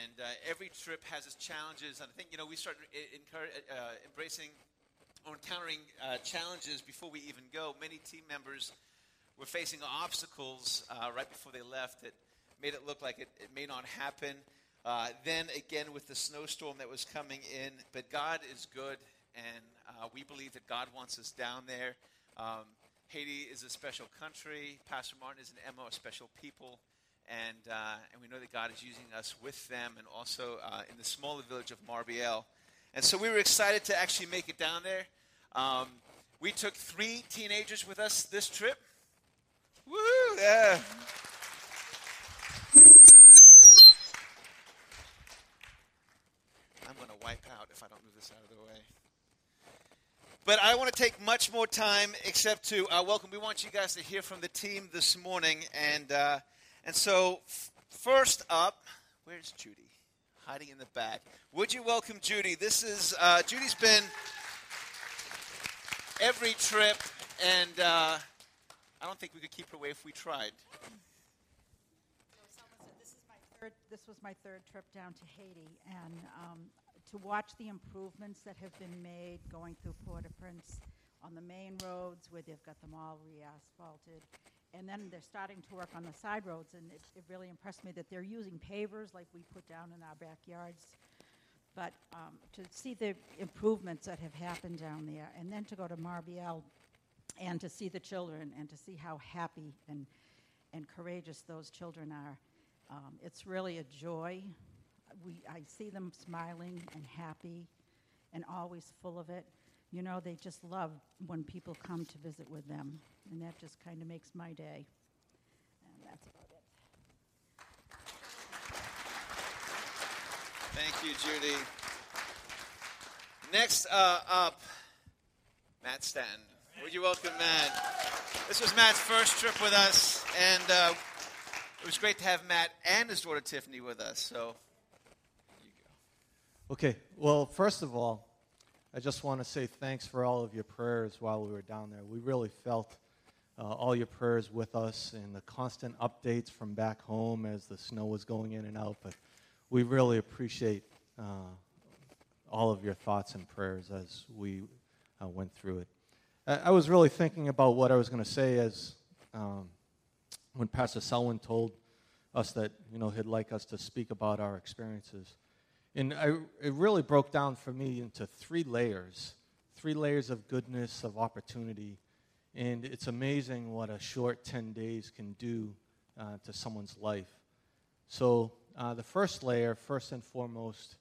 And uh, every trip has its challenges. And I think, you know, we started uh, embracing or encountering uh, challenges before we even go. Many team members were facing obstacles uh, right before they left that made it look like it, it may not happen. Uh, then again with the snowstorm that was coming in. But God is good, and uh, we believe that God wants us down there. Um, Haiti is a special country. Pastor Martin is an Emma, a special people. And, uh, and we know that God is using us with them and also uh, in the smaller village of Marbiel. And so we were excited to actually make it down there. Um, we took three teenagers with us this trip. Woo! Yeah. I'm going to wipe out if I don't move this out of the way. But I want to take much more time except to uh, welcome. We want you guys to hear from the team this morning. And, uh, and so, f- first up, where's Judy? Hiding in the back. Would you welcome Judy? This is, uh, Judy's been every trip, and uh, I don't think we could keep her away if we tried. this was my third trip down to Haiti, and um, to watch the improvements that have been made going through Port-au-Prince on the main roads where they've got them all re-asphalted. And then they're starting to work on the side roads, and it, it really impressed me that they're using pavers like we put down in our backyards. But um, to see the improvements that have happened down there, and then to go to Marbiel and to see the children and to see how happy and, and courageous those children are, um, it's really a joy we, I see them smiling and happy and always full of it. You know, they just love when people come to visit with them, and that just kind of makes my day. And that's about it. Thank you, Judy. Next uh, up, Matt Stanton. Would you welcome Matt? This was Matt's first trip with us, and uh, it was great to have Matt and his daughter Tiffany with us. So Okay, well, first of all, I just want to say thanks for all of your prayers while we were down there. We really felt uh, all your prayers with us and the constant updates from back home as the snow was going in and out. But we really appreciate uh, all of your thoughts and prayers as we uh, went through it. I, I, was really thinking about what I was going to say as um, when Pastor Selwyn told us that you know he'd like us to speak about our experiences. And I, it really broke down for me into three layers three layers of goodness, of opportunity. And it's amazing what a short 10 days can do uh, to someone's life. So, uh, the first layer, first and foremost,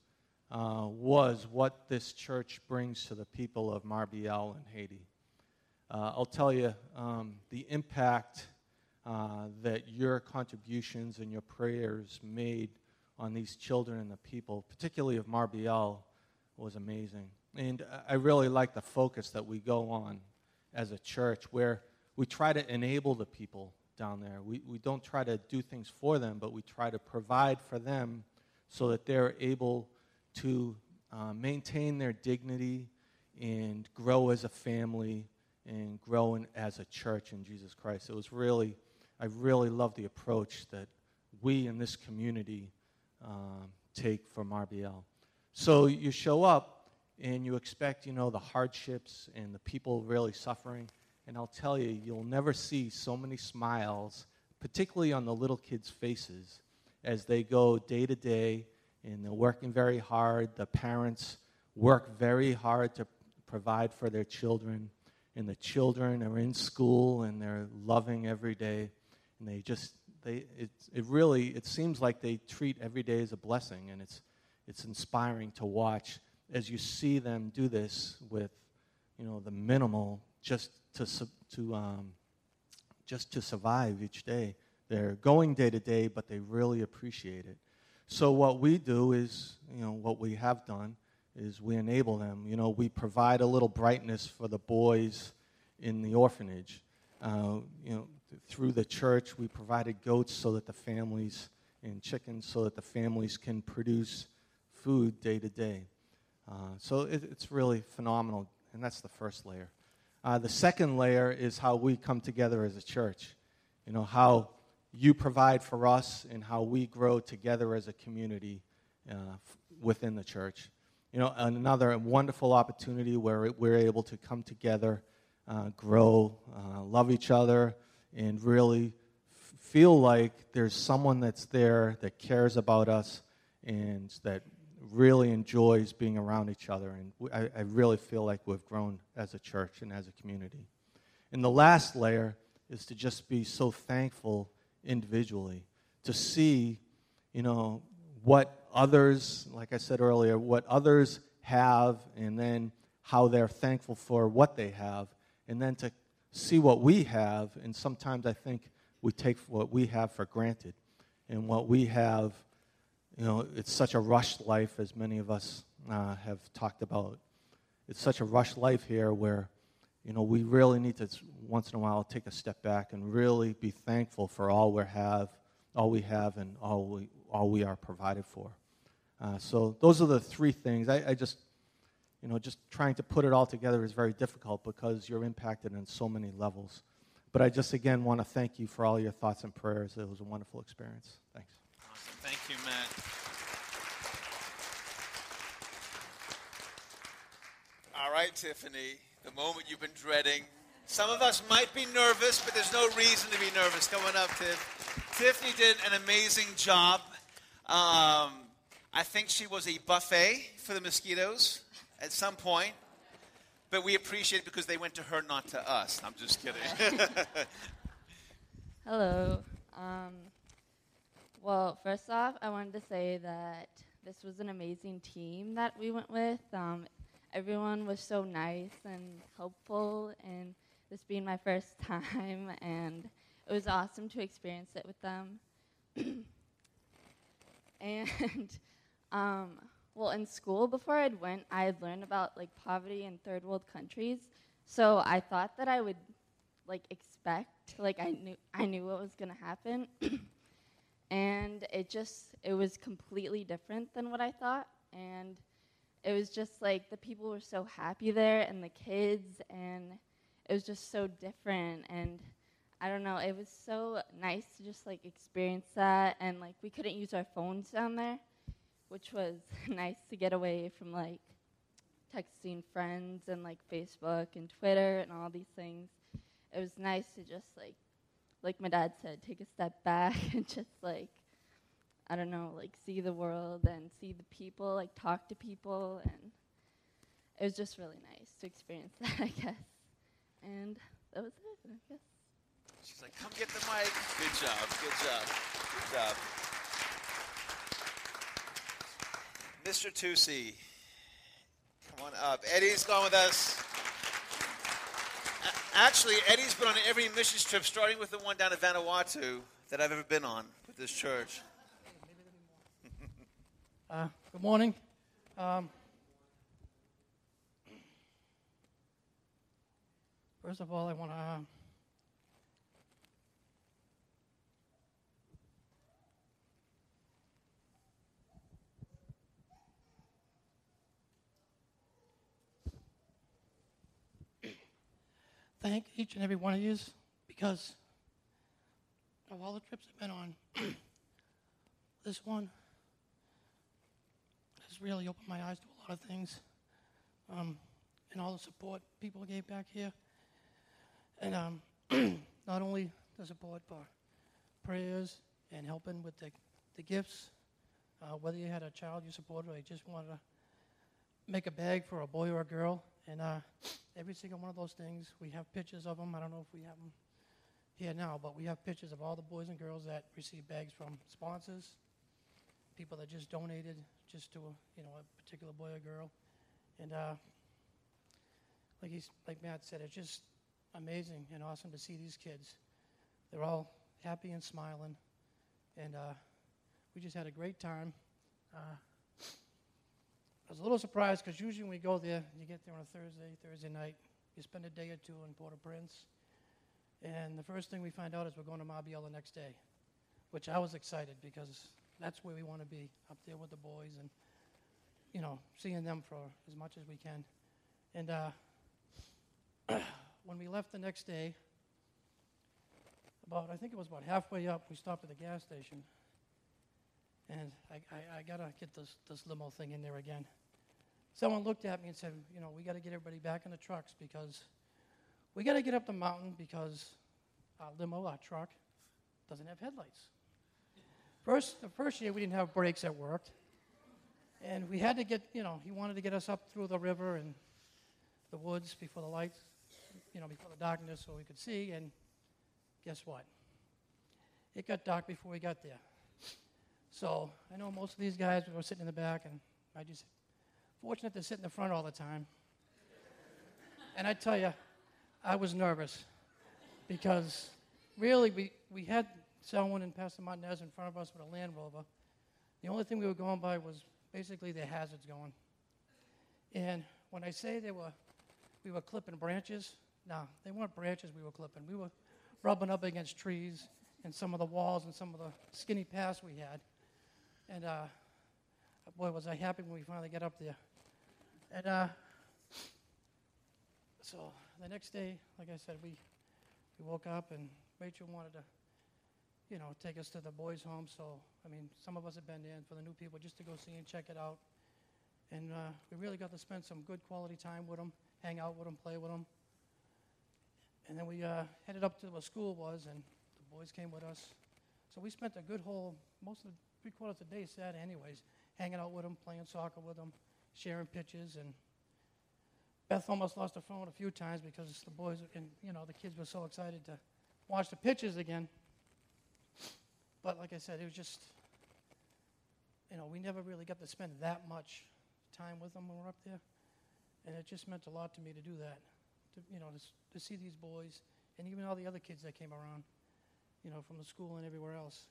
uh, was what this church brings to the people of Marbiel and Haiti. Uh, I'll tell you um, the impact uh, that your contributions and your prayers made on these children and the people, particularly of Marbiel, was amazing. And I really like the focus that we go on as a church, where we try to enable the people down there. We, we don't try to do things for them, but we try to provide for them so that they're able to uh, maintain their dignity and grow as a family and grow in, as a church in Jesus Christ. It was really, I really love the approach that we in this community um, take from RBL. So you show up and you expect, you know, the hardships and the people really suffering. And I'll tell you, you'll never see so many smiles, particularly on the little kids' faces, as they go day to day and they're working very hard. The parents work very hard to provide for their children. And the children are in school and they're loving every day. And they just they, it, it really it seems like they treat every day as a blessing, and it's, it's inspiring to watch as you see them do this with you know, the minimal just to, to, um, just to survive each day. They're going day to day, but they really appreciate it. So what we do is, you know, what we have done is we enable them. You know, we provide a little brightness for the boys in the orphanage. Uh, you know, through the church, we provided goats so that the families and chickens so that the families can produce food day to day. Uh, so it, it's really phenomenal, and that's the first layer. Uh, the second layer is how we come together as a church. You know, how you provide for us and how we grow together as a community uh, f- within the church. You know, another wonderful opportunity where we're able to come together, uh, grow, uh, love each other, and really f- feel like there's someone that's there that cares about us and that really enjoys being around each other. And I really feel like we've grown as a church and as a community. And the last layer is to just be so thankful individually, to see, you know, what others, like I said earlier, what others have, and then how they're thankful for what they have, and then to see what we have. And sometimes I think we take what we have for granted. And what we have, you know, it's such a rushed life, as many of us uh, have talked about. It's such a rushed life here where, you know, we really need to once in a while take a step back and really be thankful for all we have, all we have, and all we, all we are provided for. Uh, so those are the three things. I, I just, you know, just trying to put it all together is very difficult because you're impacted on so many levels. But I just again want to thank you for all your thoughts and prayers. It was a wonderful experience. Thanks. Awesome. Thank you, Matt. All right, Tiffany, the moment you've been dreading. Some of us might be nervous, but there's no reason to be nervous. Coming up, Tiff. Tiffany did an amazing job. Um, I think she was a buffet for the mosquitoes at some point, but we appreciate it because they went to her, not to us. I'm just kidding. Hello. Um, well, first off, I wanted to say that this was an amazing team that we went with. Um, everyone was so nice and helpful, and this being my first time, and it was awesome to experience it with them. and um, well, in school before I'd went, I had learned about like poverty in third world countries. So I thought that I would like expect, like I knew I knew what was gonna happen, and it just it was completely different than what I thought, and it was just like the people were so happy there, and the kids, and it was just so different, and I don't know, it was so nice to just like experience that, and like we couldn't use our phones down there, which was nice to get away from like texting friends and like Facebook and Twitter and all these things. It was nice to just like, like my dad said, take a step back and just like, I don't know, like see the world and see the people, like talk to people, and it was just really nice to experience that, I guess. And that was it, I guess. She's like, come get the mic. Good job. Good job. Good job. Mr. Tusi, come on up. Eddie's gone with us. Actually, Eddie's been on every missions trip, starting with the one down to Vanuatu that I've ever been on with this church. Uh, good morning. Um, first of all, I want to thank each and every one of you because of all the trips I've been on. this one has really opened my eyes to a lot of things, um, and all the support people gave back here, and um, not only the support for prayers and helping with the, the gifts, uh, whether you had a child you supported or you just wanted to make a bag for a boy or a girl, and uh, every single one of those things, we have pictures of them. I don't know if we have them here now, but we have pictures of all the boys and girls that received bags from sponsors, people that just donated just to a, you know a particular boy or girl, and uh, like he's like Matt said, it's just amazing and awesome to see these kids. They're all happy and smiling, and uh, we just had a great time. Uh, was a little surprised because usually when we go there, you get there on a Thursday, Thursday night, you spend a day or two in Port-au-Prince, and the first thing we find out is we're going to Marbiel the next day, which I was excited because that's where we want to be, up there with the boys and, you know, seeing them for as much as we can. And uh, when we left the next day, about, I think it was about halfway up, we stopped at the gas station. and I, I, I gotta get this, this limo thing in there again. Someone looked at me and said, you know, we gotta get everybody back in the trucks because we gotta get up the mountain because our limo, our truck, doesn't have headlights. First, the first year we didn't have brakes that worked. And we had to get, you know, he wanted to get us up through the river and the woods before the lights, you know, before the darkness so we could see. And guess what? It got dark before we got there. So I know most of these guys were sitting in the back, and I just fortunate to sit in the front all the time. and I tell you, I was nervous because really we, we had someone in Pastor Martinez in front of us with a Land Rover. The only thing we were going by was basically the hazards going. And when I say they were, we were clipping branches, no, they weren't branches we were clipping. We were rubbing up against trees and some of the walls and some of the skinny paths we had. And uh, boy, was I happy when we finally got up there. And uh, so the next day, like I said, we, we woke up and Rachel wanted to, you know, take us to the boys' home. So, I mean, some of us have been in for the new people just to go see and check it out. And uh, we really got to spend some good quality time with them, hang out with them, play with them. And then we uh, headed up to where school was, and the boys came with us. So we spent a good whole, most of the three quarters of the day Saturday, anyways, hanging out with them, playing soccer with them, sharing pitches. And Beth almost lost her phone a few times because the boys and you know the kids were so excited to watch the pitches again. But like I said, it was just, you know, we never really got to spend that much time with them when we were up there, and it just meant a lot to me to do that. To you know, to, to see these boys and even all the other kids that came around, you know, from the school and everywhere else.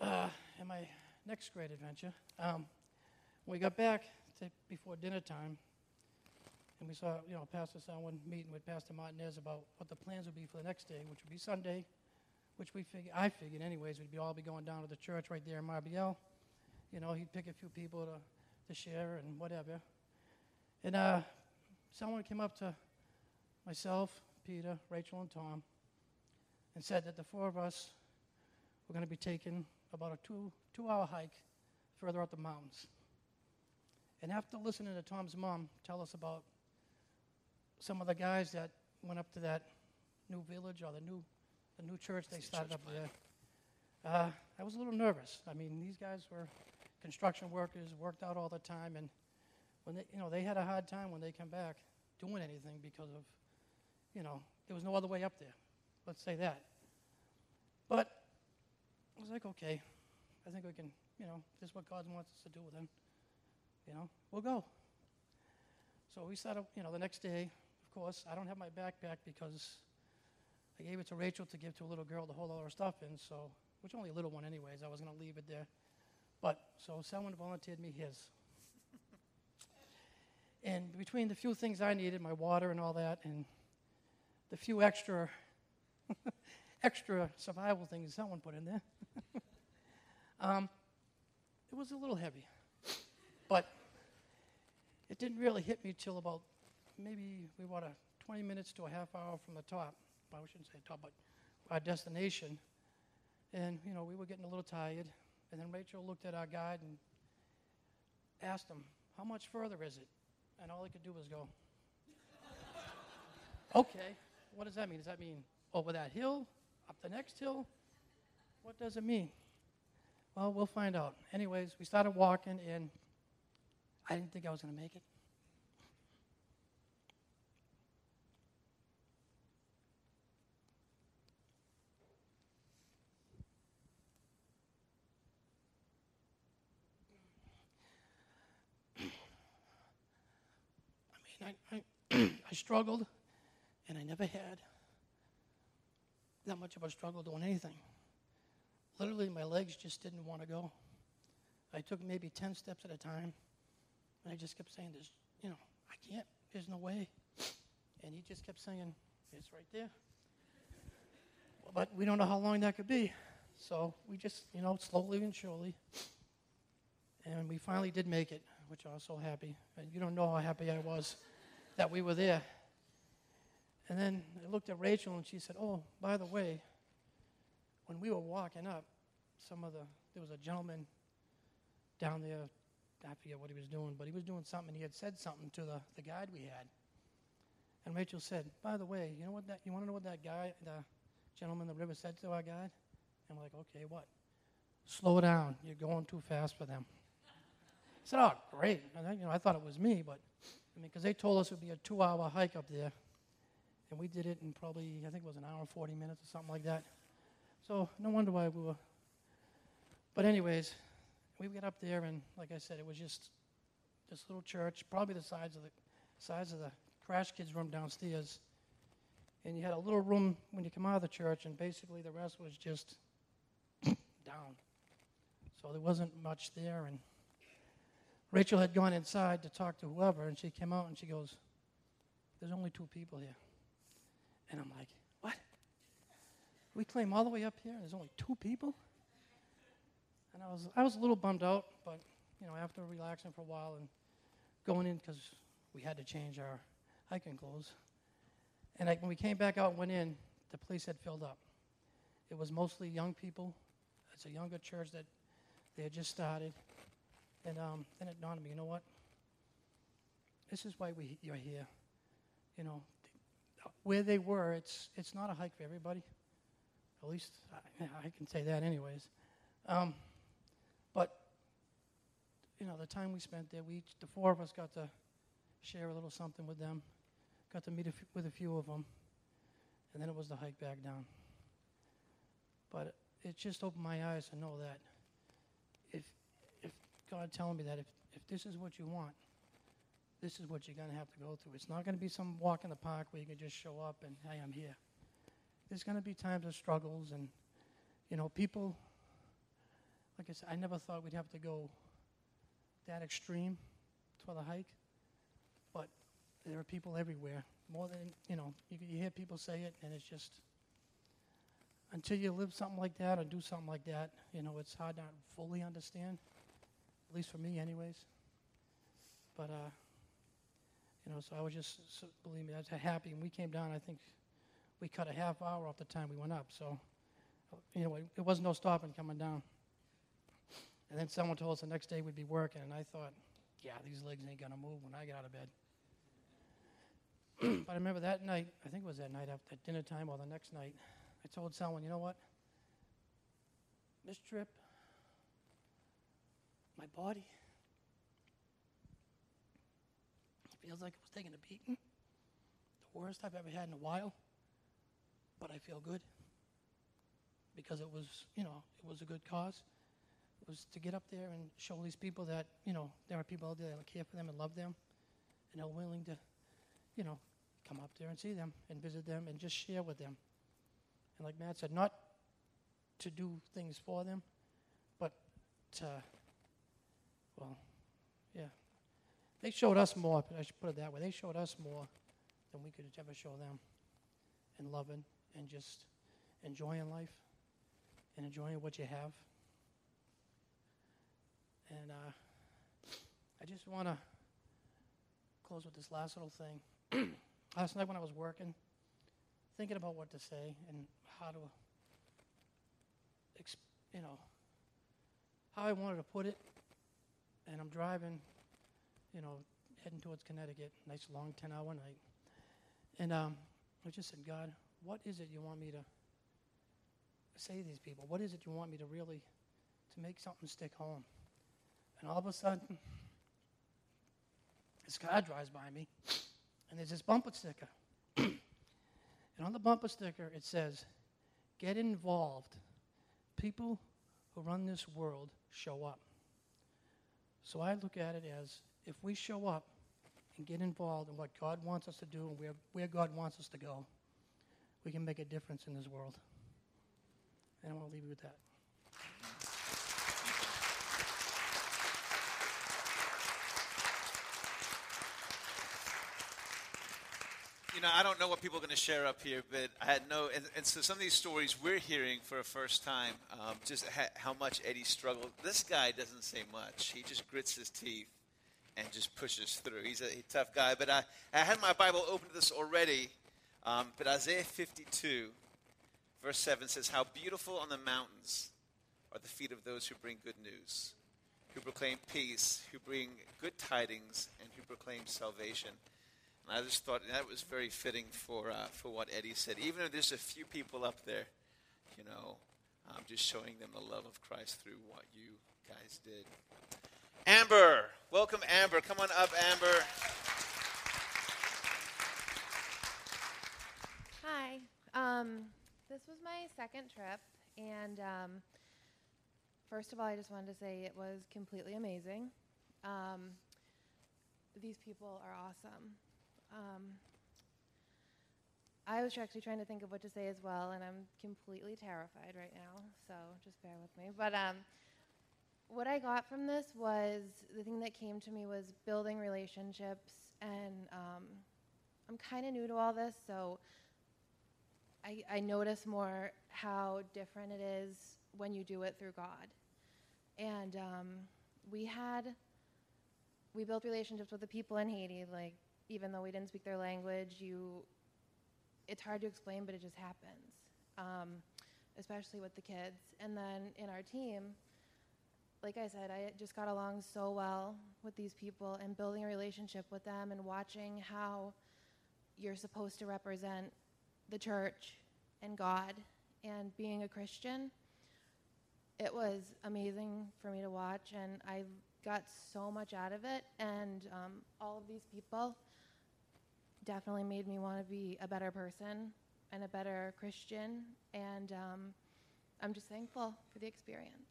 Uh, and my next great adventure, um, we got back to, before dinner time, and we saw, you know, Pastor Selwyn meeting with Pastor Martinez about what the plans would be for the next day, which would be Sunday, which we figured, I figured anyways, we'd be all be going down to the church right there in Marbiel. You know, he'd pick a few people to, to share and whatever. And uh, someone came up to myself, Peter, Rachel, and Tom, and said that the four of us were going to be taking about a two, two-hour hike further up the mountains. And after listening to Tom's mom tell us about some of the guys that went up to that new village or the new, the new church they started up there, uh, I was a little nervous. I mean, these guys were construction workers, worked out all the time, and when they, you know, they had a hard time when they come back doing anything because of, you know, there was no other way up there. Let's say that. But I was like, okay, I think we can, you know, this is what God wants us to do with him. You know, we'll go. So we set up, you know, the next day, of course, I don't have my backpack because I gave it to Rachel to give to a little girl to hold all her stuff in, so, which only a little one anyways, I was going to leave it there. But, so someone volunteered me his. and between the few things I needed, my water and all that, and the few extra, extra survival things someone put in there, um, it was a little heavy. It didn't really hit me till about maybe we were a 20 minutes to a half hour from the top. Well, I shouldn't say top, but our destination. And, you know, we were getting a little tired. And then Rachel looked at our guide and asked him, How much further is it? And all he could do was go, Okay, what does that mean? Does that mean over that hill, up the next hill? What does it mean? Well, we'll find out. Anyways, we started walking, and I didn't think I was going to make it. I mean, I, I, I struggled, and I never had that much of a struggle doing anything. Literally, my legs just didn't want to go. I took maybe 10 steps at a time, and I just kept saying, There's, you know, I can't, there's no way. And he just kept saying, It's right there. But we don't know how long that could be. So we just, you know, slowly and surely. And we finally did make it, which I was so happy. And you don't know how happy I was that we were there. And then I looked at Rachel and she said, Oh, by the way, when we were walking up, some of the, there was a gentleman down there, I forget what he was doing, but he was doing something, he had said something to the, the guide we had. And Rachel said, by the way, you know what that, you want to know what that guy, the gentleman in the river said to our guide? And we're like, okay, what? Slow down. You're going too fast for them. I said, oh, great. I, you know, I thought it was me, but I mean, because they told us it would be a two-hour hike up there, and we did it in probably, I think it was an hour and 40 minutes or something like that. So no wonder why we were. But anyways, we get up there, and like I said, it was just this little church, probably the size of the size of the crash kids room downstairs. And you had a little room when you come out of the church, and basically the rest was just down. So there wasn't much there, and Rachel had gone inside to talk to whoever, and she came out and she goes, There's only two people here. And I'm like, What? We claim all the way up here, and there's only two people? And I was, I was a little bummed out, but, you know, after relaxing for a while and going in, because we had to change our hiking clothes. And I, when we came back out and went in, the place had filled up. It was mostly young people. It's a younger church that they had just started. And um, then it dawned on me, you know what? This is why we, you're here. You know, where they were, it's, it's not a hike for everybody. At least I, I can say that, anyways. Um, you know, the time we spent there, we the four of us got to share a little something with them, got to meet a f- with a few of them, and then it was the hike back down. But it just opened my eyes to know that if, if God telling me that if, if this is what you want, this is what you're going to have to go through. It's not going to be some walk in the park where you can just show up and, hey, I'm here. There's going to be times of struggles and, you know, people, like I said, I never thought we'd have to go that extreme for the hike, but there are people everywhere. More than, you know, you, you hear people say it, and it's just, until you live something like that or do something like that, you know, it's hard to fully understand, at least for me, anyways. But, uh, you know, so I was just, so, believe me, I was happy. And we came down, I think we cut a half hour off the time we went up. So, you know, it, wasn't no stopping coming down. And then someone told us the next day we'd be working, and I thought, yeah, these legs ain't to move when I get out of bed. but I remember that night, I think it was that night after dinner time or the next night, I told someone, you know what? This trip, my body, feels like it was taking a beating. The worst I've ever had in a while. But I feel good. Because it was, you know, it was a good cause. Was to get up there and show these people that, you know, there are people out there that care for them and love them and are willing to, you know, come up there and see them and visit them and just share with them. And like Matt said, not to do things for them, but to, well, yeah. They showed us more, I should put it that way. They showed us more than we could ever show them in loving and just enjoying life and enjoying what you have. And uh, I just want to close with this last little thing. last night when I was working, thinking about what to say and how to, exp- you know, how I wanted to put it, and I'm driving, you know, heading towards Connecticut, nice long 10 hour night. And um, I just said, God, what is it you want me to say to these people? What is it you want me to really, to make something stick home? And all of a sudden, this car drives by me, and there's this bumper sticker. and on the bumper sticker, it says, Get involved. People who run this world show up. So I look at it as if we show up and get involved in what God wants us to do and where, where God wants us to go, we can make a difference in this world. And I want to leave you with that. You know, I don't know what people are going to share up here, but I had no. And, and so some of these stories we're hearing for a first time, um, just ha- how much Eddie struggled. This guy doesn't say much. He just grits his teeth and just pushes through. He's a, a tough guy. But I, I had my Bible open to this already. Um, but Isaiah 52, verse 7 says, How beautiful on the mountains are the feet of those who bring good news, who proclaim peace, who bring good tidings, and who proclaim salvation. And I just thought that was very fitting for, uh, for what Eddie said. Even if there's a few people up there, you know, I'm just showing them the love of Christ through what you guys did. Amber, welcome, Amber. Come on up, Amber. Hi. Um, this was my second trip, and um, first of all, I just wanted to say it was completely amazing. Um, these people are awesome. Um, I was actually trying to think of what to say as well, and I'm completely terrified right now, so just bear with me. But um, what I got from this was the thing that came to me was building relationships, and um, I'm kind of new to all this, so I, I notice more how different it is when you do it through God. And um, we had, we built relationships with the people in Haiti. Like, even though we didn't speak their language, you, it's hard to explain, but it just happens, um, especially with the kids. And then in our team, like I said, I just got along so well with these people and building a relationship with them and watching how you're supposed to represent the church and God and being a Christian, it was amazing for me to watch, and I got so much out of it. And um, all of these people definitely made me want to be a better person and a better Christian. And um, I'm just thankful for the experience.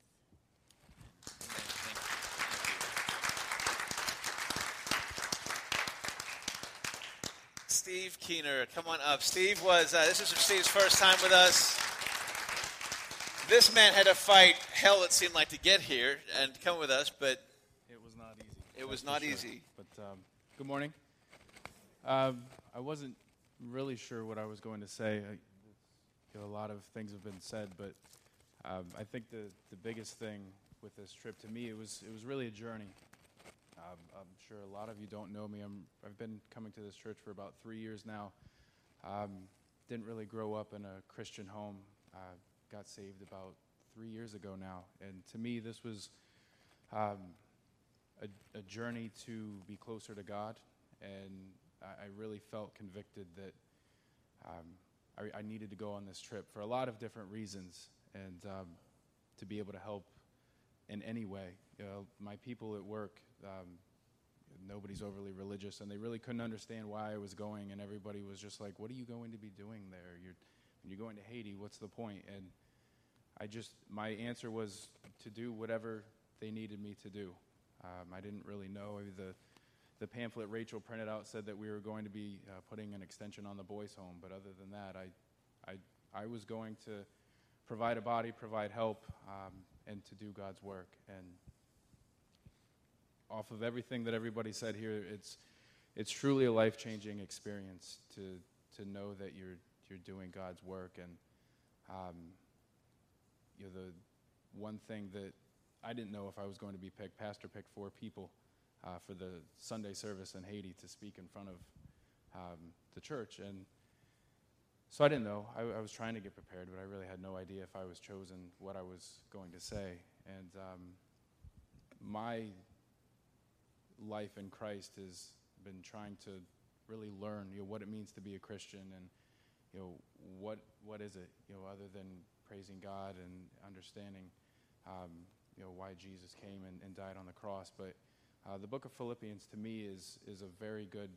Steve Keener, come on up. Steve was, uh, this is Steve's first time with us. This man had to fight hell, it seemed like, to get here and come with us, but It was not easy. It was not sure. easy. But um, good morning. Um, I wasn't really sure what I was going to say. I, you know, a lot of things have been said, but um, I think the, the biggest thing with this trip to me it was it was really a journey. Um, I'm sure a lot of you don't know me. I'm, I've been coming to this church for about three years now. Um, didn't really grow up in a Christian home. Uh, got saved about three years ago now, and to me, this was um, a, a journey to be closer to God, and I, I really felt convicted that um, I, I needed to go on this trip for a lot of different reasons, and um, to be able to help in any way. You know, my people at work, um, nobody's overly religious, and they really couldn't understand why I was going, and everybody was just like, "What are you going to be doing there? You're, you're going to Haiti. What's the point?" And I just, my answer was to do whatever they needed me to do. Um, I didn't really know. The, the pamphlet Rachel printed out said that we were going to be uh, putting an extension on the boys' home, but other than that, I, I, I was going to provide a body, provide help, um, and to do God's work. And off of everything that everybody said here, it's, it's truly a life changing experience to, to know that you're, you're doing God's work. And um, you know, the one thing that I didn't know if I was going to be picked. Pastor picked four people uh, for the Sunday service in Haiti to speak in front of um, the church, and so I didn't know. I, I, was trying to get prepared, but I really had no idea if I was chosen what I was going to say. And um, my life in Christ has been trying to really learn, you know, what it means to be a Christian, and you know, what what is it, you know, other than praising God and understanding. Um, you know why Jesus came and, and died on the cross. But uh, the book of Philippians to me is is a very good,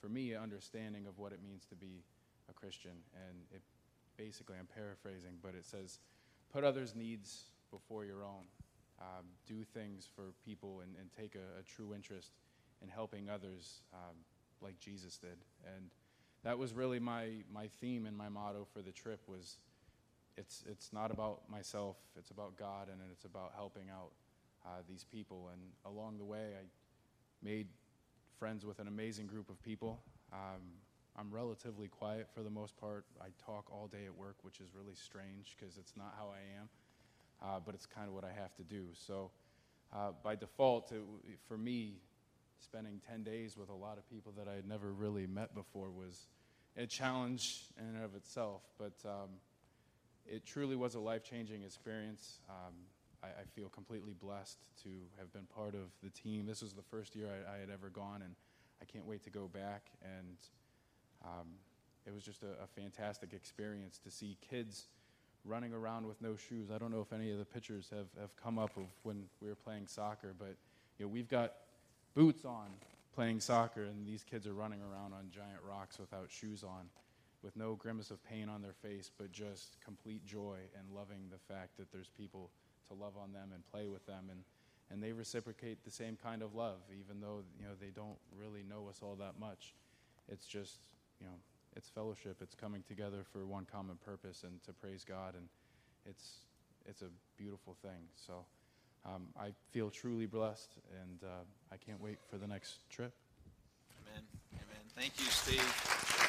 for me, understanding of what it means to be a Christian. And it basically, I'm paraphrasing, but it says, put others' needs before your own. Um, do things for people and, and take a, a, true interest in helping others um, like Jesus did. And that was really my, my theme and my motto for the trip was it's it's not about myself. It's about God, and it's about helping out uh, these people. And along the way, I made friends with an amazing group of people. Um, I'm relatively quiet for the most part. I talk all day at work, which is really strange because it's not how I am, uh, but it's kind of what I have to do. So, uh, by default, it, for me, spending 10 days with a lot of people that I had never really met before was a challenge in and of itself. But um, it truly was a life changing experience. Um, I, I feel completely blessed to have been part of the team. This was the first year I, I had ever gone, and I can't wait to go back. And um, it was just a, a fantastic experience to see kids running around with no shoes. I don't know if any of the pictures have, have come up of when we were playing soccer, but you know, we've got boots on playing soccer, and these kids are running around on giant rocks without shoes on, with no grimace of pain on their face, but just complete joy and loving the fact that there's people to love on them and play with them. And, and they reciprocate the same kind of love, even though you know, they don't really know us all that much. It's just, you know, it's fellowship. It's coming together for one common purpose and to praise God, and it's it's a beautiful thing. So um, I feel truly blessed, and uh, I can't wait for the next trip. Amen. Amen. Thank you, Steve.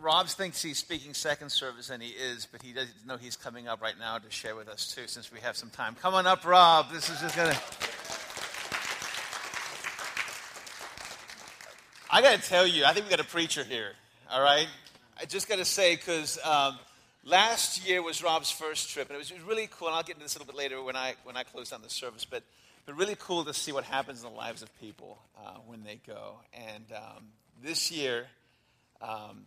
Rob thinks he's speaking second service, and he is, but he doesn't know he's coming up right now to share with us, too, since we have some time. Come on up, Rob. This is just going to. I got to tell you, I think we got a preacher here, all right? I just got to say, because um, last year was Rob's first trip, and it was really cool, and I'll get into this a little bit later when I, when I close down the service, but, but really cool to see what happens in the lives of people uh, when they go. And um, this year, um,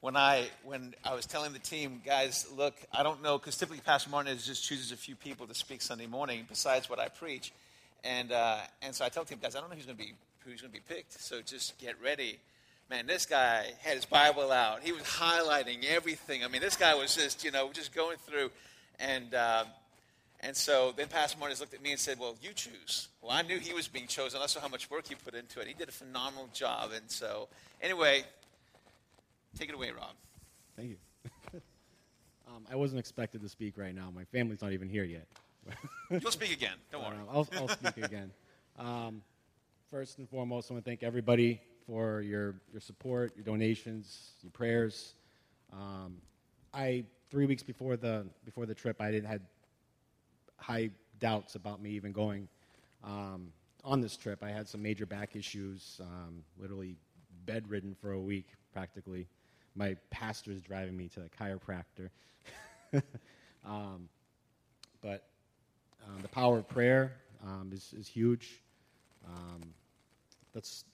when I when I was telling the team, guys, look, I don't know because typically Pastor Martinez just chooses a few people to speak Sunday morning besides what I preach, and uh, and so I tell the team, guys, I don't know who's going to be who's going to be picked, so just get ready. Man, this guy had his Bible out. He was highlighting everything. I mean, this guy was just you know just going through, and. Uh, and so then Pastor Martinez looked at me and said, Well, you choose. Well, I knew he was being chosen. I saw how much work he put into it. He did a phenomenal job. And so, anyway, Take it away, Rob. Thank you. um, I wasn't expected to speak right now. My family's not even here yet. You'll speak again. Don't worry. Uh, I'll, I'll speak again. Um, first and foremost, I want to thank everybody for your, your support, your donations, your prayers. Um, I three weeks before the before the trip, I didn't had high doubts about me even going um, on this trip. I had some major back issues, um, literally bedridden for a week practically my pastor is driving me to a chiropractor. um, but um, the power of prayer um, is, is huge. Um, that's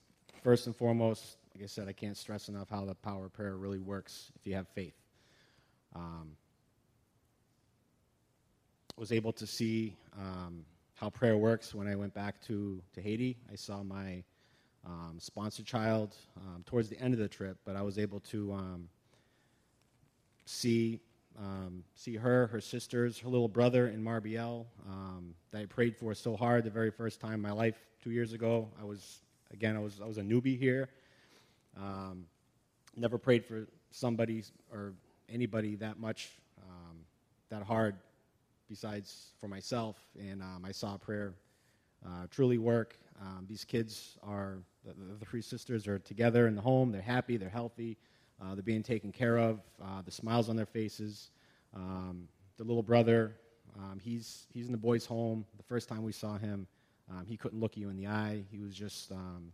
first and foremost, like I said, I can't stress enough how the power of prayer really works if you have faith. Um, was able to see um, how prayer works when I went back to, to Haiti. I saw my um, sponsor child um, towards the end of the trip, but I was able to um, see um, see her, her sisters, her little brother in Marbiel um, that I prayed for so hard the very first time in my life two years ago. I was again I was I was a newbie here. Um, never prayed for somebody or anybody that much that hard besides for myself, and I saw prayer uh, truly work. Um, these kids are, the, the, three sisters are together in the home. They're happy, they're healthy, uh, they're being taken care of, uh, the smiles on their faces. Um, the little brother, um, he's, he's in the boys' home. The first time we saw him, um, he couldn't look you in the eye. He was just um,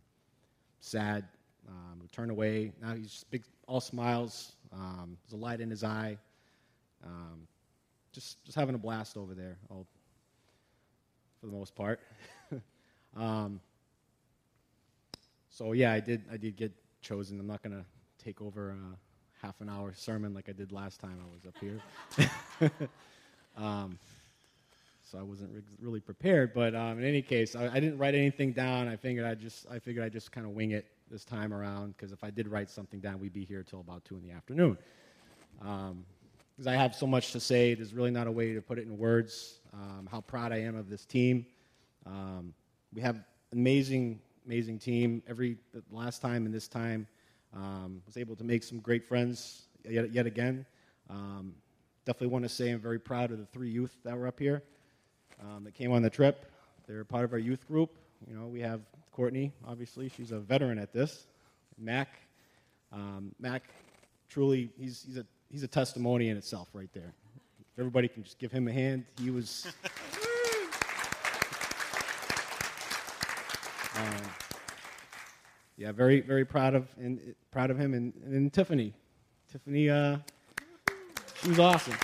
sad, um, would turn away. Now he's big, all smiles. there's a light in his eye. just, just having a blast over there, all, for the most part. Um, so yeah, I did. I did get chosen. I'm not to take over a half an hour sermon like I did last time I was up here. um, so I wasn't re- really prepared. But um, in any case, I, I, didn't write anything down. I figured I just I figured I just kind of wing it this time around because if I did write something down, we'd be here till about two in the afternoon. Because um, I have so much to say, there's really not a way to put it in words. Um, how proud I am of this team. Um, we have amazing, amazing team. Every last time and this time, um, was able to make some great friends yet, yet again. Um, definitely want to say I'm very proud of the three youth that were up here um, that came on the trip. They're part of our youth group. You know, we have Courtney, obviously, she's a veteran at this. Mac, um, Mac, truly, he's, he's, a, he's a testimony in itself right there. Everybody can just give him a hand. He was. Um, yeah, very very proud of and proud of him and, and Tiffany. Tiffany, uh, she was awesome.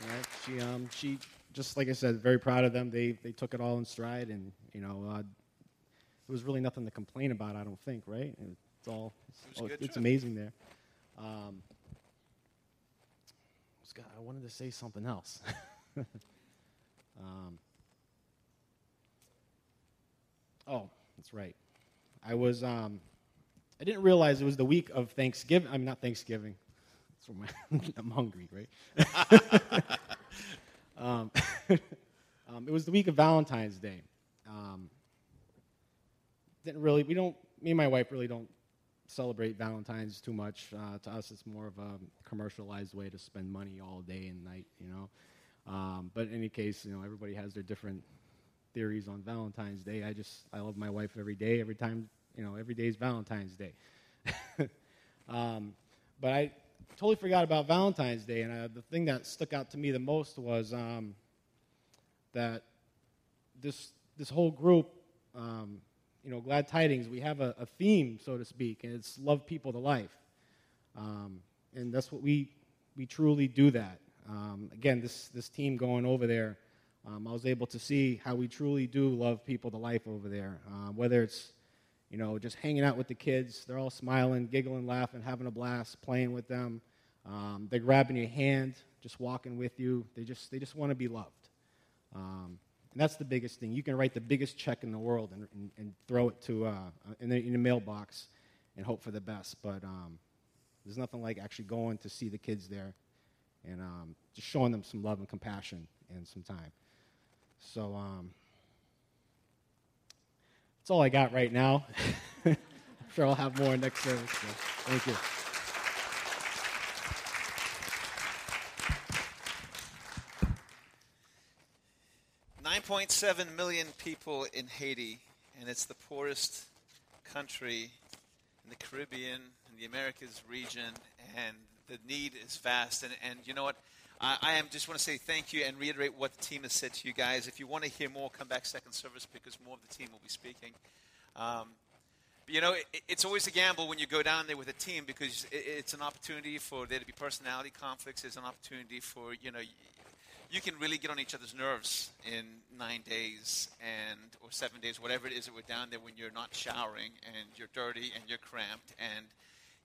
Right? She, um, she, just like I said, very proud of them. They, they took it all in stride, and you know, uh, there was really nothing to complain about. I don't think, right? It's all, it's, It was a it's amazing there. Um, Scott, I wanted to say something else. um, oh, that's right. I was, um, I didn't realize it was the week of Thanksgiving. I'm not Thanksgiving. I'm hungry, right? um, um, it was the week of Valentine's Day. Um, didn't really, we don't, me and my wife really don't celebrate Valentine's too much. Uh, to us, it's more of a commercialized way to spend money all day and night, you know. Um, but in any case, you know, everybody has their different theories on Valentine's Day. I just, I love my wife every day. Every time, you know, every day is Valentine's Day. um, but I totally forgot about Valentine's Day, and uh, the thing that stuck out to me the most was um, that this this whole group, um, you know, Glad Tidings, we have a, a theme, so to speak, and it's love people to life, um, and that's what we we truly do that. Um, again, this this team going over there, um, I was able to see how we truly do love people to life over there. Uh, whether it's you know just hanging out with the kids, they're all smiling, giggling, laughing, having a blast, playing with them. Um, they're grabbing your hand, just walking with you. They just they just want to be loved. Um, and that's the biggest thing. You can write the biggest check in the world and, and, and throw it to uh, in, the, in the mailbox and hope for the best. But um, there's nothing like actually going to see the kids there and um, just showing them some love and compassion and some time. So um, that's all I got right now. I'm sure I'll have more next service. So thank you. Nine point seven million people in Haiti, and it's the poorest country in the Caribbean, in the Americas region, and the need is vast. And, and you know what? I, I am just want to say thank you and reiterate what the team has said to you guys. If you want to hear more, come back second service because more of the team will be speaking. Um, but, you know, it, it's always a gamble when you go down there with a team because it, it's an opportunity for there to be personality conflicts. It's an opportunity for you know. You can really get on each other's nerves in nine days and or seven days, whatever it is that we're down there when you're not showering and you're dirty and you're cramped and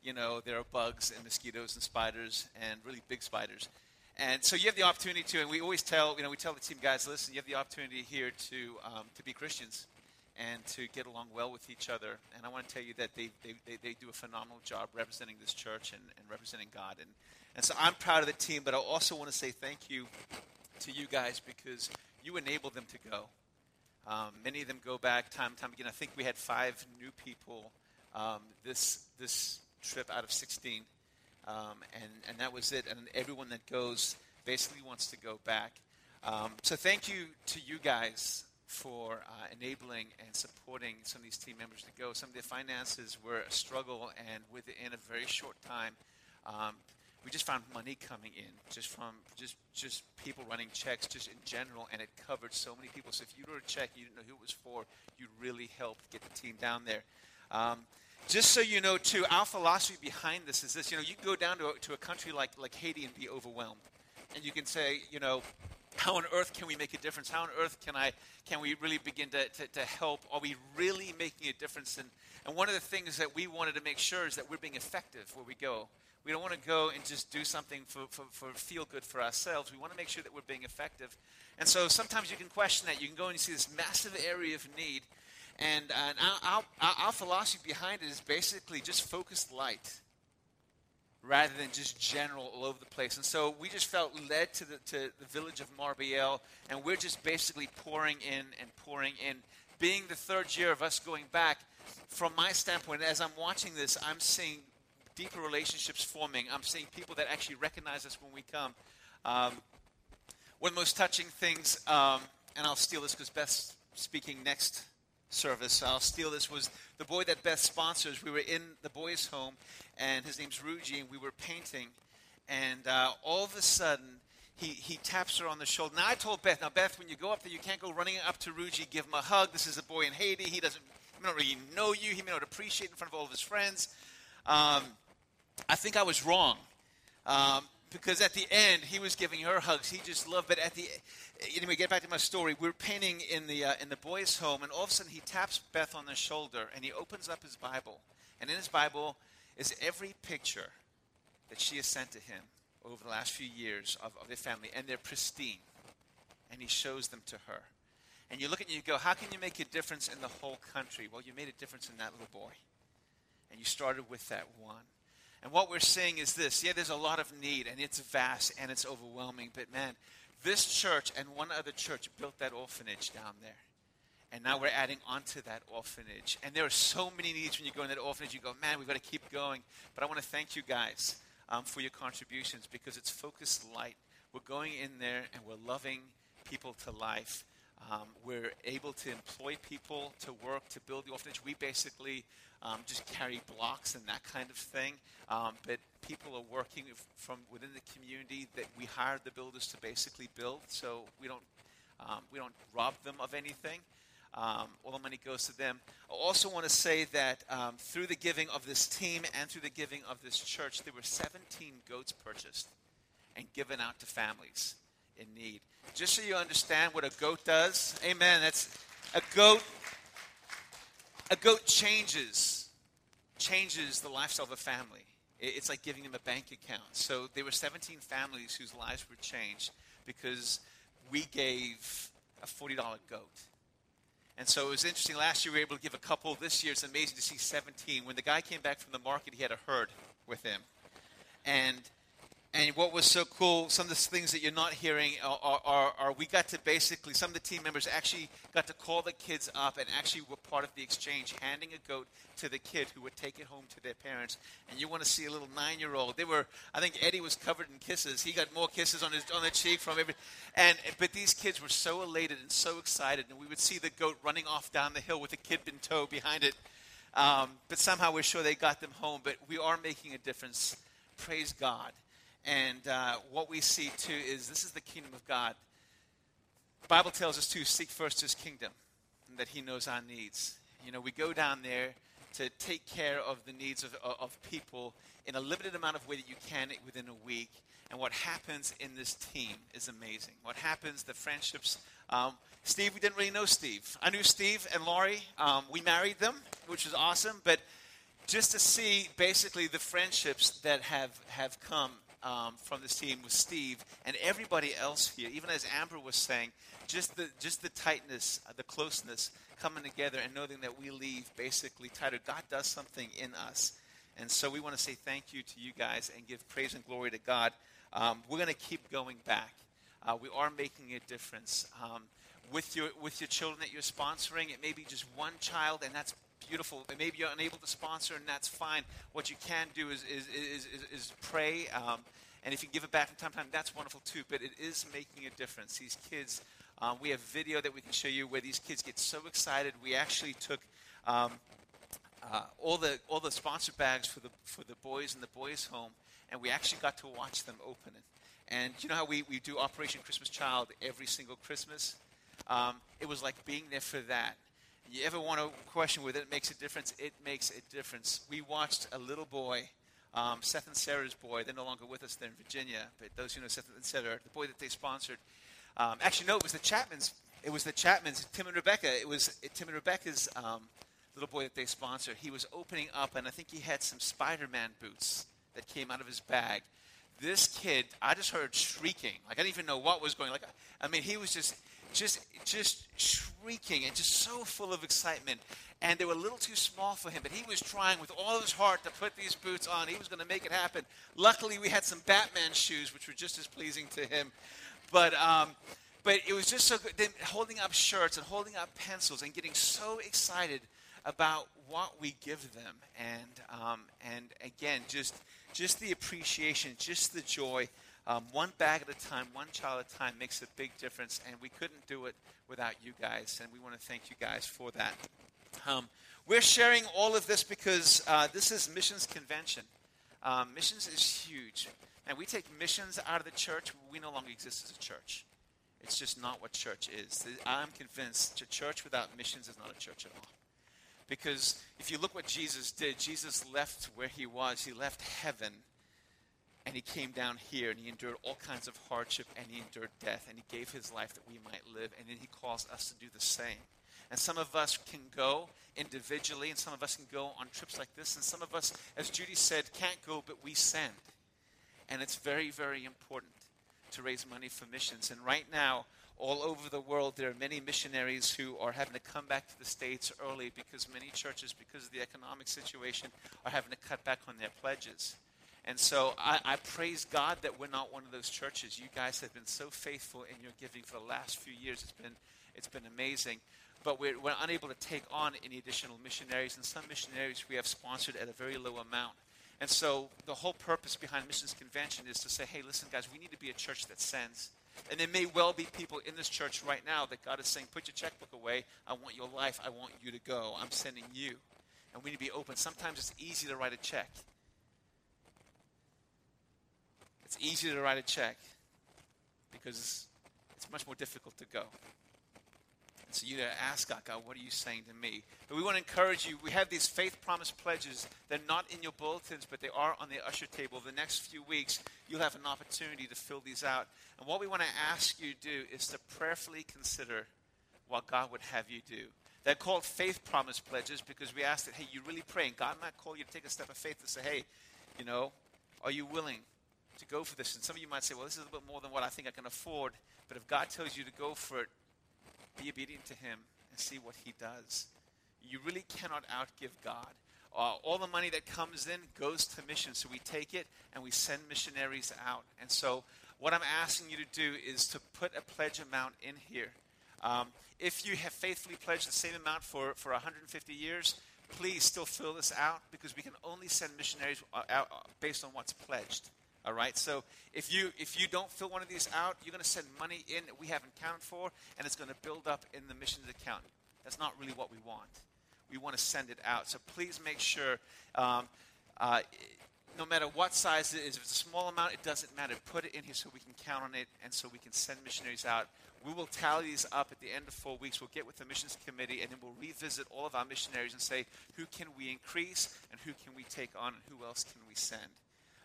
you know there are bugs and mosquitoes and spiders and really big spiders. And so you have the opportunity to, and we always tell, you know, we tell the team guys, listen, you have the opportunity here to um, to be Christians and to get along well with each other. And I want to tell you that they, they, they, they do a phenomenal job representing this church and, and representing God. And, and so I'm proud of the team, but I also want to say thank you to you guys because you enable them to go. Um, many of them go back time and time again. I think we had five new people um, this, this trip out of 16. Um, and, and that was it. And everyone that goes basically wants to go back. Um, so thank you to you guys for uh, enabling and supporting some of these team members to go. Some of the finances were a struggle, and within a very short time, um, we just found money coming in just from just just people running checks just in general, and it covered so many people. So if you wrote a check, you didn't know who it was for, you really helped get the team down there. Um, just so you know, too, our philosophy behind this is this: you know, you can go down to a, to a country like like Haiti and be overwhelmed, and you can say, you know, how on earth can we make a difference? How on earth can I can we really begin to, to, to help? Are we really making a difference? And, and one of the things that we wanted to make sure is that we're being effective where we go. We don't want to go and just do something for, for, for feel good for ourselves. We want to make sure that we're being effective. And so sometimes you can question that. You can go and you see this massive area of need. And, and our, our, our philosophy behind it is basically just focused light rather than just general all over the place. And so we just felt led to the, to the village of Marbiel, and we're just basically pouring in and pouring in. Being the third year of us going back, from my standpoint, as I'm watching this, I'm seeing deeper relationships forming. I'm seeing people that actually recognize us when we come. Um, one of the most touching things, um, and I'll steal this because Beth's speaking next service. I'll steal this was the boy that Beth sponsors. We were in the boys' home, and his name's Ruji, and we were painting. And uh, all of a sudden, he, he taps her on the shoulder. Now, I told Beth, now, Beth, when you go up there, you can't go running up to Ruji, give him a hug. This is a boy in Haiti. He doesn't he may not really know you. He may not appreciate in front of all of his friends. Um, I think I was wrong. Um, because at the end, he was giving her hugs. He just loved. But at the anyway, get back to my story. We are painting in the uh, in the boys' home, and all of a sudden he taps Beth on the shoulder, and he opens up his Bible, and in his Bible is every picture that she has sent to him over the last few years of, of their family, and they're pristine. And he shows them to her. And you look at and you go, How can you make a difference in the whole country? Well, you made a difference in that little boy. And you started with that one. And what we're saying is this yeah, there's a lot of need, and it's vast and it's overwhelming, but man, this church and one other church built that orphanage down there. And now we're adding onto that orphanage. And there are so many needs when you go in that orphanage. You go, man, we've got to keep going. But I want to thank you guys um, for your contributions because it's focused light. We're going in there and we're loving people to life. Um, we're able to employ people to work to build the orphanage. We basically um, just carry blocks and that kind of thing. Um, but people are working from within the community that we hired the builders to basically build. So we don't um, we don't rob them of anything. Um, all the money goes to them. I also want to say that um, through the giving of this team and through the giving of this church, there were 17 goats purchased and given out to families in need. Just so you understand what a goat does, amen. That's a goat. A goat changes changes the lifestyle of a family. It's like giving them a bank account. So there were 17 families whose lives were changed because we gave a $40 goat. And so it was interesting. Last year we were able to give a couple. This year it's amazing to see 17. When the guy came back from the market, he had a herd with him. And and what was so cool, some of the things that you're not hearing are, are, are, we got to basically, some of the team members actually got to call the kids up and actually were part of the exchange, handing a goat to the kid who would take it home to their parents. And you want to see a little nine year old. They were, I think Eddie was covered in kisses. He got more kisses on, his, on the cheek from every. And, but these kids were so elated and so excited. And we would see the goat running off down the hill with the kid in tow behind it. Um, but somehow we're sure they got them home. But we are making a difference. Praise God. And uh, what we see too is this is the kingdom of God. The Bible tells us to seek first his kingdom and that he knows our needs. You know, we go down there to take care of the needs of, of people in a limited amount of way that you can within a week. And what happens in this team is amazing. What happens, the friendships. Um, Steve, we didn't really know Steve. I knew Steve and Laurie. Um, we married them, which was awesome. But just to see basically the friendships that have, have come um, from this team with Steve and everybody else here, even as Amber was saying, just the, just the tightness, uh, the closeness coming together and knowing that we leave basically tighter. God does something in us. And so we want to say thank you to you guys and give praise and glory to God. Um, we're going to keep going back. Uh, we are making a difference. Um, with your with your children that you're sponsoring, it may be just one child, and that's beautiful. And Maybe you're unable to sponsor, and that's fine. What you can do is, is, is, is, is pray. Um, and if you can give it back from time to time, that's wonderful too. But it is making a difference. These kids, um, we have video that we can show you where these kids get so excited. We actually took um, uh, all the all the sponsor bags for the for the boys in the boys' home, and we actually got to watch them open it. And you know how we, we do Operation Christmas Child every single Christmas? Um, it was like being there for that. You ever want to question whether it makes a difference? It makes a difference. We watched a little boy, um, Seth and Sarah's boy. They're no longer with us. They're in Virginia. But those who know Seth and Sarah, the boy that they sponsored. Um, actually, no, it was the Chapmans. It was the Chapmans, Tim and Rebecca. It was Tim and Rebecca's um, little boy that they sponsored. He was opening up, and I think he had some Spider-Man boots that came out of his bag. This kid, I just heard shrieking. Like I didn't even know what was going. Like I mean, he was just just just shrieking and just so full of excitement. And they were a little too small for him, but he was trying with all his heart to put these boots on. He was going to make it happen. Luckily, we had some Batman shoes, which were just as pleasing to him. But um, but it was just so good. Then holding up shirts and holding up pencils and getting so excited about what we give them. And um, and again, just just the appreciation, just the joy. Um, one bag at a time, one child at a time makes a big difference, and we couldn't do it without you guys, and we want to thank you guys for that. Um, we're sharing all of this because uh, this is Missions Convention. Um, missions is huge. And we take missions out of the church, we no longer exist as a church. It's just not what church is. I'm convinced a church without missions is not a church at all. Because if you look what Jesus did, Jesus left where he was, he left heaven, and he came down here, and he endured all kinds of hardship, and he endured death, and he gave his life that we might live, and then he calls us to do the same. And some of us can go individually, and some of us can go on trips like this, and some of us, as Judy said, can't go, but we send. And it's very, very important to raise money for missions. And right now, all over the world, there are many missionaries who are having to come back to the States early because many churches, because of the economic situation, are having to cut back on their pledges. And so I, I, praise God that we're not one of those churches. You guys have been so faithful in your giving for the last few years. It's been, it's been amazing. But we're, we're unable to take on any additional missionaries. And some missionaries we have sponsored at a very low amount. And so the whole purpose behind Missions Convention is to say, hey, listen, guys, we need to be a church that sends. And there may well be people in this church right now that God is saying, put your checkbook away. I want your life. I want you to go. I'm sending you. And we need to be open. Sometimes it's easy to write a check. It's easy to write a check because it's much more difficult to go. So you to ask God, God, what are you saying to me? But we want to encourage you. We have these faith promise pledges. They're not in your bulletins, but they are on the usher table. The next few weeks, you'll have an opportunity to fill these out. And what we want to ask you to do is to prayerfully consider what God would have you do. They're called faith promise pledges because we ask that, hey, you really pray, and God might call you to take a step of faith to say, hey, you know, are you willing to go for this? And some of you might say, well, this is a little bit more than what I think I can afford. But if God tells you to go for it, be obedient to Him and see what He does. You really cannot outgive God. Uh, all the money that comes in goes to mission. So we take it and we send missionaries out. And so, what I'm asking you to do is to put a pledge amount in here. Um, if you have faithfully pledged the same amount for, for 150 years, please still fill this out because we can only send missionaries uh, out uh, based on what's pledged. All right. So if you if you don't fill one of these out, you're going to send money in that we haven't counted for, and it's going to build up in the missions account. That's not really what we want. We want to send it out. So please make sure. Um, uh, no matter what size it is, if it's a small amount, it doesn't matter. Put it in here so we can count on it and so we can send missionaries out. We will tally these up at the end of four weeks. We'll get with the missions committee and then we'll revisit all of our missionaries and say, who can we increase and who can we take on and who else can we send?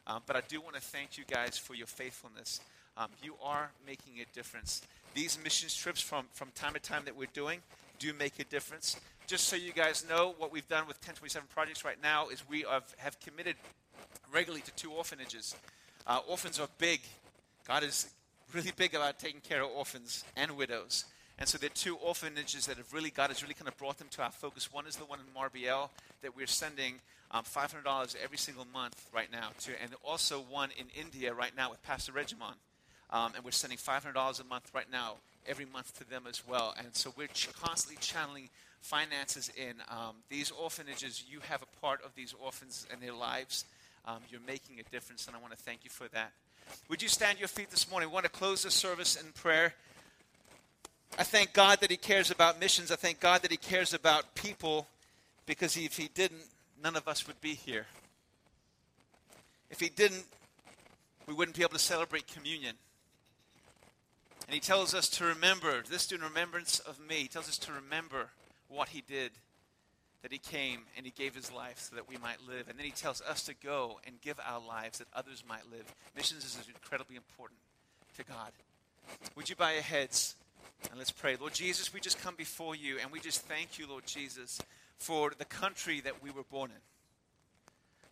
Um, but I do want to thank you guys for your faithfulness. Um, you are making a difference. These missions trips from, from time to time that we're doing do make a difference. Just so you guys know, what we've done with 1027 projects right now is we have, have committed regularly to two orphanages. Uh, orphans are big. God is really big about taking care of orphans and widows. And so there are two orphanages that have really, God has really kind of brought them to our focus. One is the one in Marbiel that we're sending um, $500 every single month right now to, and also one in India right now with Pastor Regimon. Um, and we're sending $500 a month right now, every month to them as well. And so we're ch- constantly channeling finances in. Um, these orphanages, you have a part of these orphans and their lives. Um, you're making a difference, and I want to thank you for that. Would you stand your feet this morning? We want to close the service in prayer. I thank God that He cares about missions. I thank God that He cares about people because if He didn't, none of us would be here. If he didn't, we wouldn't be able to celebrate communion. And he tells us to remember, this do in remembrance of me. He tells us to remember what he did, that he came and he gave his life so that we might live. And then he tells us to go and give our lives that others might live. Missions is incredibly important to God. Would you bow your heads and let's pray. Lord Jesus, we just come before you and we just thank you, Lord Jesus, for the country that we were born in.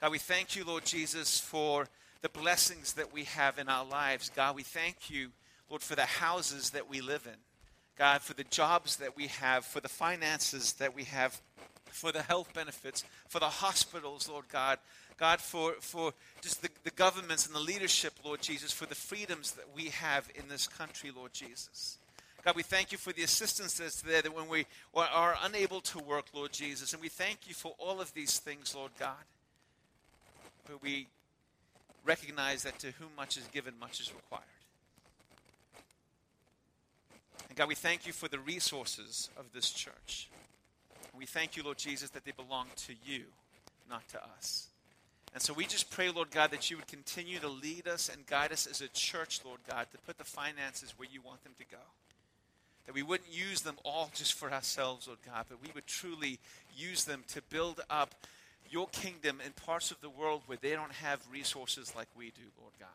God, we thank you, Lord Jesus, for the blessings that we have in our lives. God, we thank you, Lord, for the houses that we live in. God, for the jobs that we have, for the finances that we have, for the health benefits, for the hospitals, Lord God. God, for, for just the, the governments and the leadership, Lord Jesus, for the freedoms that we have in this country, Lord Jesus. God, we thank you for the assistance that's there that when we are unable to work, Lord Jesus. And we thank you for all of these things, Lord God. But we recognize that to whom much is given, much is required. And God, we thank you for the resources of this church. we thank you, Lord Jesus, that they belong to you, not to us. And so we just pray, Lord God, that you would continue to lead us and guide us as a church, Lord God, to put the finances where you want them to go that we wouldn't use them all just for ourselves, Lord God, but we would truly use them to build up your kingdom in parts of the world where they don't have resources like we do, Lord God.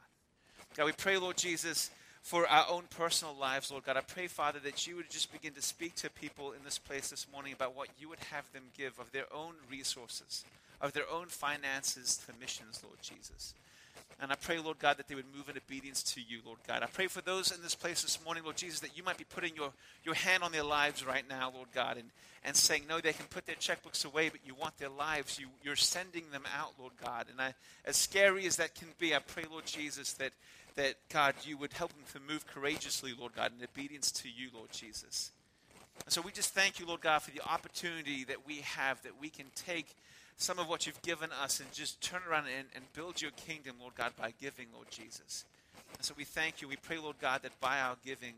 God, we pray, Lord Jesus, for our own personal lives, Lord God. I pray, Father, that you would just begin to speak to people in this place this morning about what you would have them give of their own resources, of their own finances to missions, Lord Jesus. And I pray, Lord God, that they would move in obedience to you, Lord God. I pray for those in this place this morning, Lord Jesus, that you might be putting your, your hand on their lives right now, Lord God, and, and saying, no, they can put their checkbooks away, but you want their lives. You, you're sending them out, Lord God. And I, as scary as that can be, I pray, Lord Jesus, that, that, God, you would help them to move courageously, Lord God, in obedience to you, Lord Jesus. And so we just thank you, Lord God, for the opportunity that we have that we can take some of what you've given us and just turn around and, and build your kingdom, Lord God, by giving, Lord Jesus. And so we thank you. We pray, Lord God, that by our giving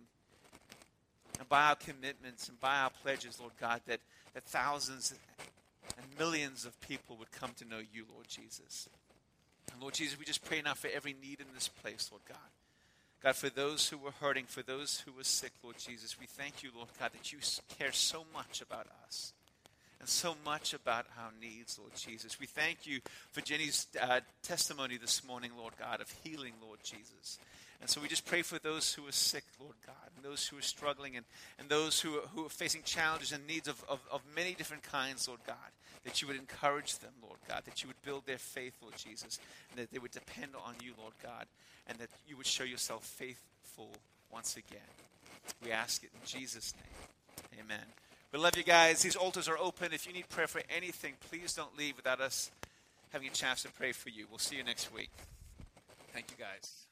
and by our commitments and by our pledges, Lord God, that, that thousands and millions of people would come to know you, Lord Jesus. And Lord Jesus, we just pray now for every need in this place, Lord God. God, for those who were hurting, for those who were sick, Lord Jesus, we thank you, Lord God, that you care so much about us and so much about our needs, Lord Jesus. We thank you for Jenny's uh, testimony this morning, Lord God, of healing, Lord Jesus. And so we just pray for those who are sick, Lord God, and those who are struggling, and, and those who are, who are facing challenges and needs of, of, of many different kinds, Lord God, that you would encourage them, Lord God, that you would build their faith, Lord Jesus, and that they would depend on you, Lord God, and that you would show yourself faithful once again. We ask it in Jesus' name. Amen. We love you guys. These altars are open. If you need prayer for anything, please don't leave without us having a chance to pray for you. We'll see you next week. Thank you guys.